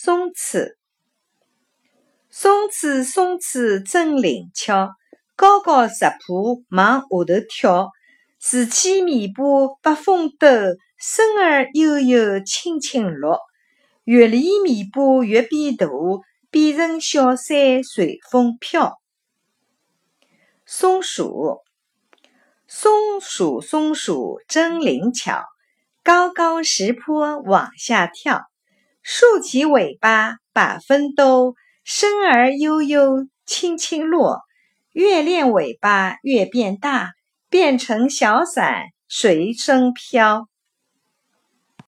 松鼠，松鼠，松鼠真灵巧，高高石坡往下头跳，竖起尾巴把风抖，身儿悠悠轻轻落。越离尾巴越变大，变成小山随风飘。松鼠，松鼠，松鼠真灵巧，高高石坡往下跳。竖起尾巴把风兜，声儿悠悠轻轻落。越练尾巴越变大，变成小伞随身飘。